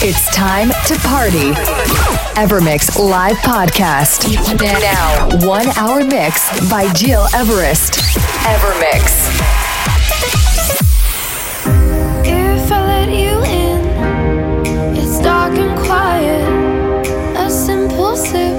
It's time to party. Evermix live podcast. Now, one hour mix by Gil Everest. Evermix. If I let you in, it's dark and quiet. A simple sip,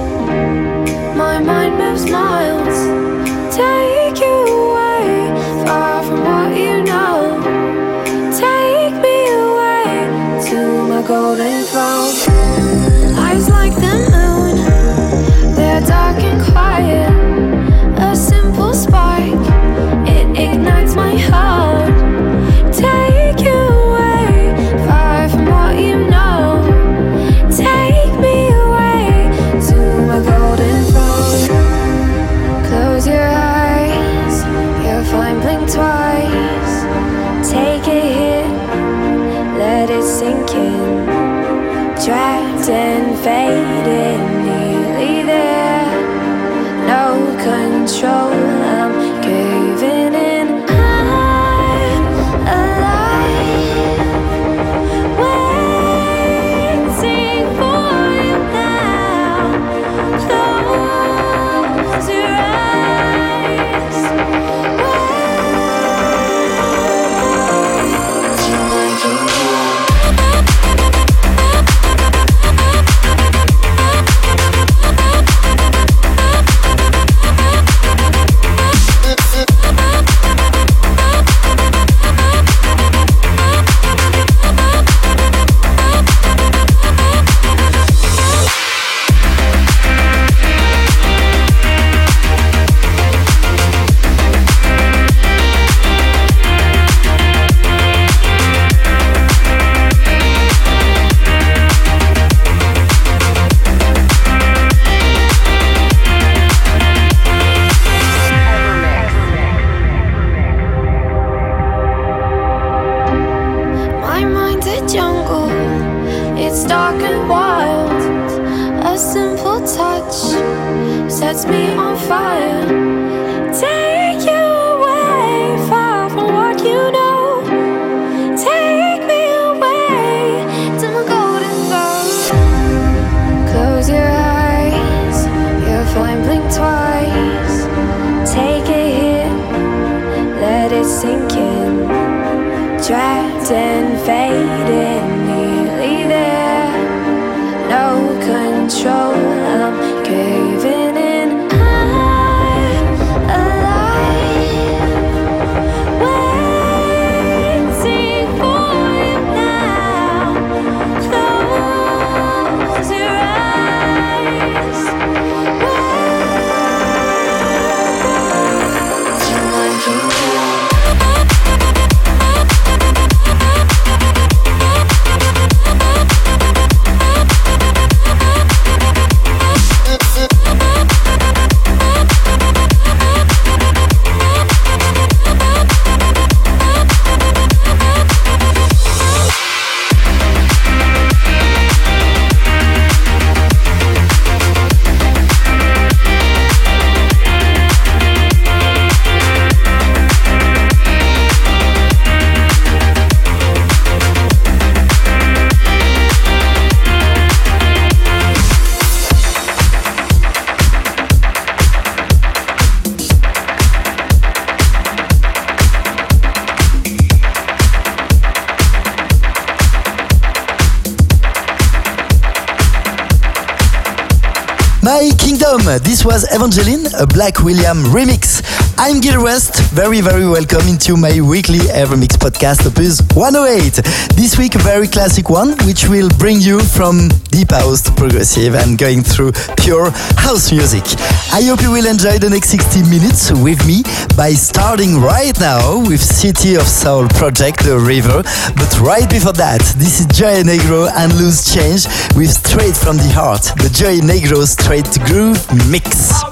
This was Evangeline, a Black William remix. I'm Gil West. Very, very welcome into my weekly Evermix podcast, Opus 108. This week, a very classic one, which will bring you from deep house to progressive and going through pure house music. I hope you will enjoy the next 60 minutes with me by starting right now with City of Soul project, The River. But right before that, this is Joey Negro and Loose Change with Straight from the Heart, the Joey Negro Straight Groove Mix.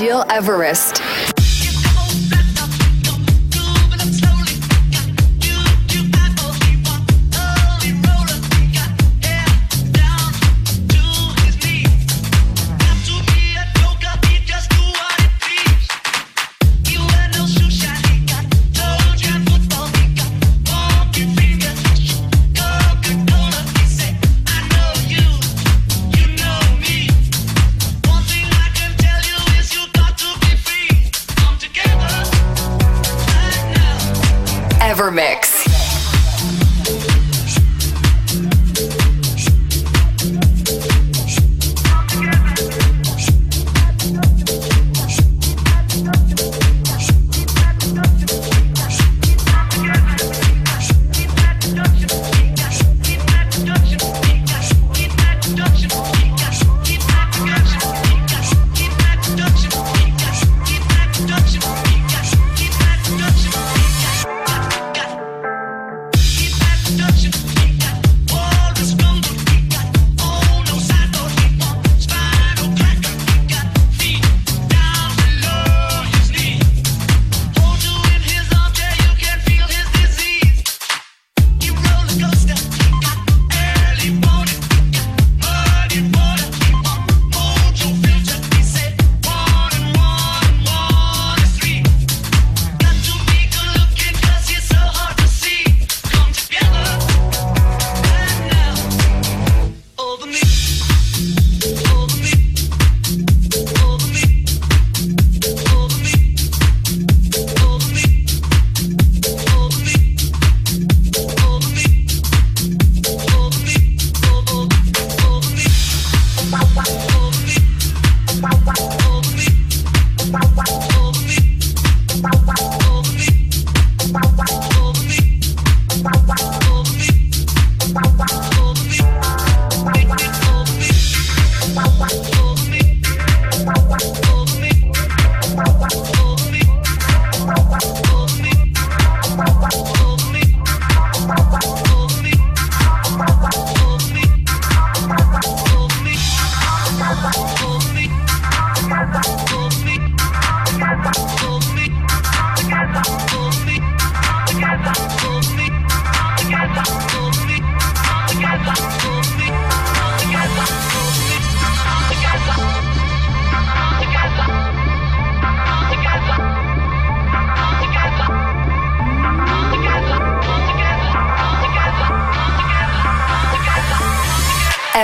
Gil Everest.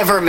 Hold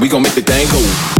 we gon' make the thing go.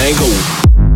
dangle.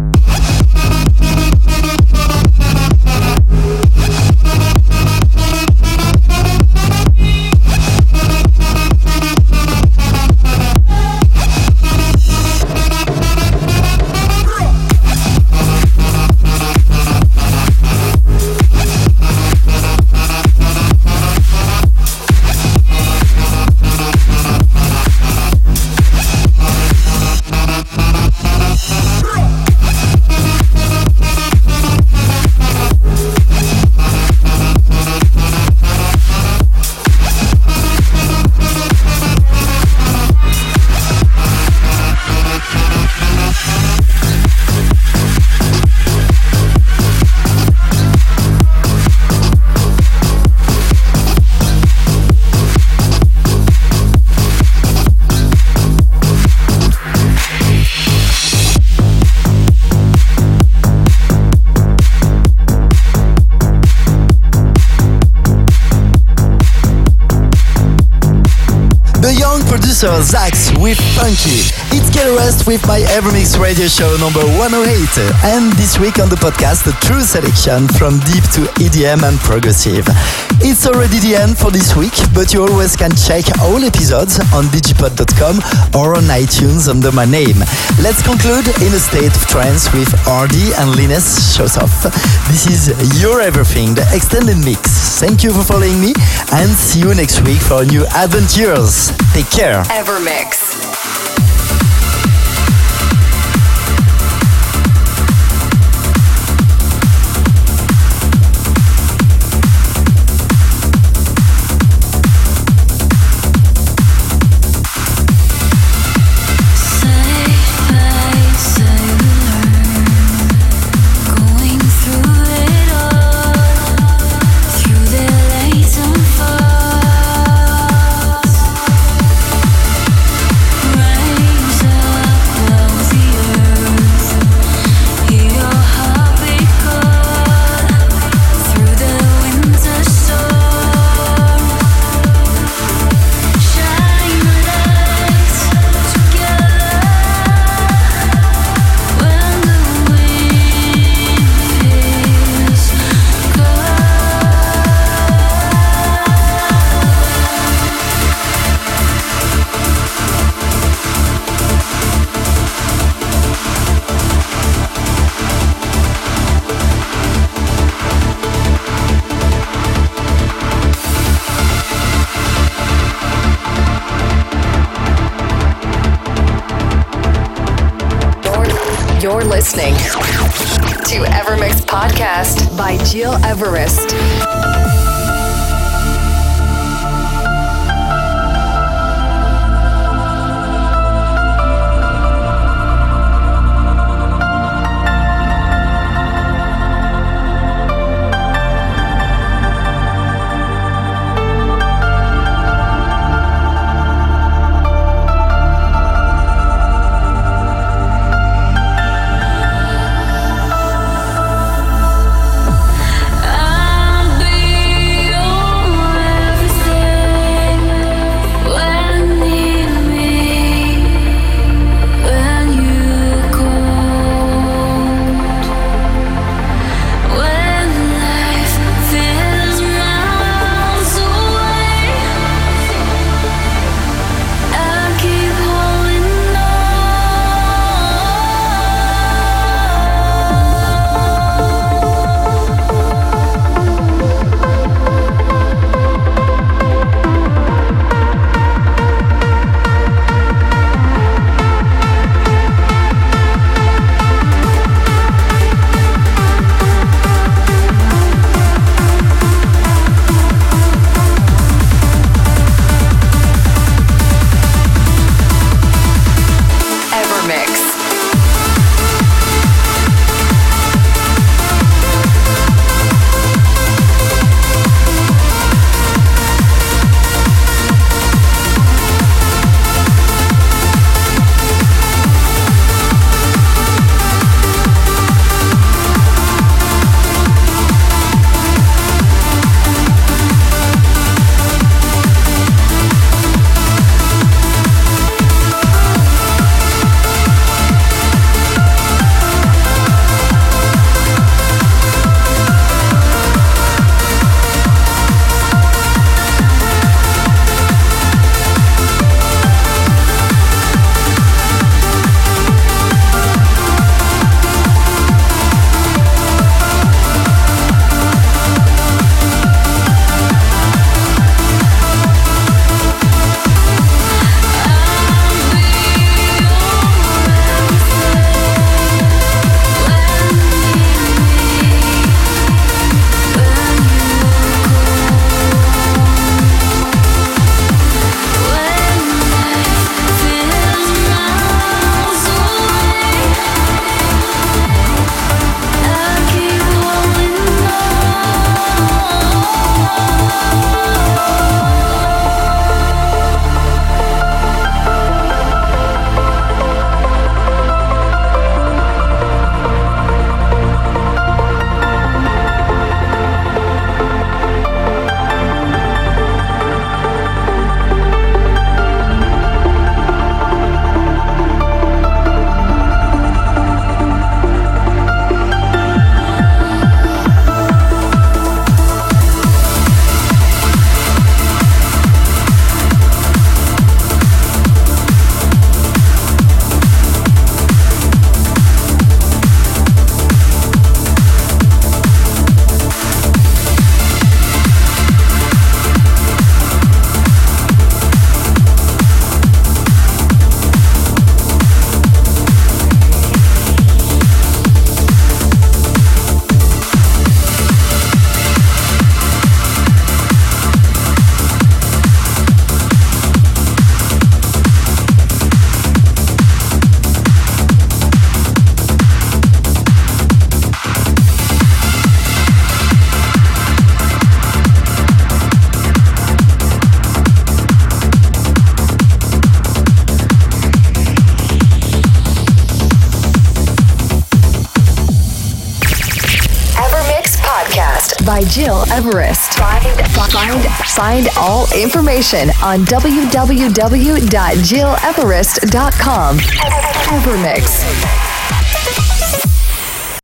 Producer Zax with Funky. It's Gil Everest with my Evermix radio show number 108. And this week on the podcast, the true selection from deep to EDM and progressive. It's already the end for this week, but you always can check all episodes on digipod.com or on iTunes under my name. Let's conclude in a state of trance with RD and Linus shows off. This is Your Everything, the extended mix. Thank you for following me and see you next week for new adventures. Take care. Evermix. Everest. Find, find, find all information on www.gileverest.com. Evermix.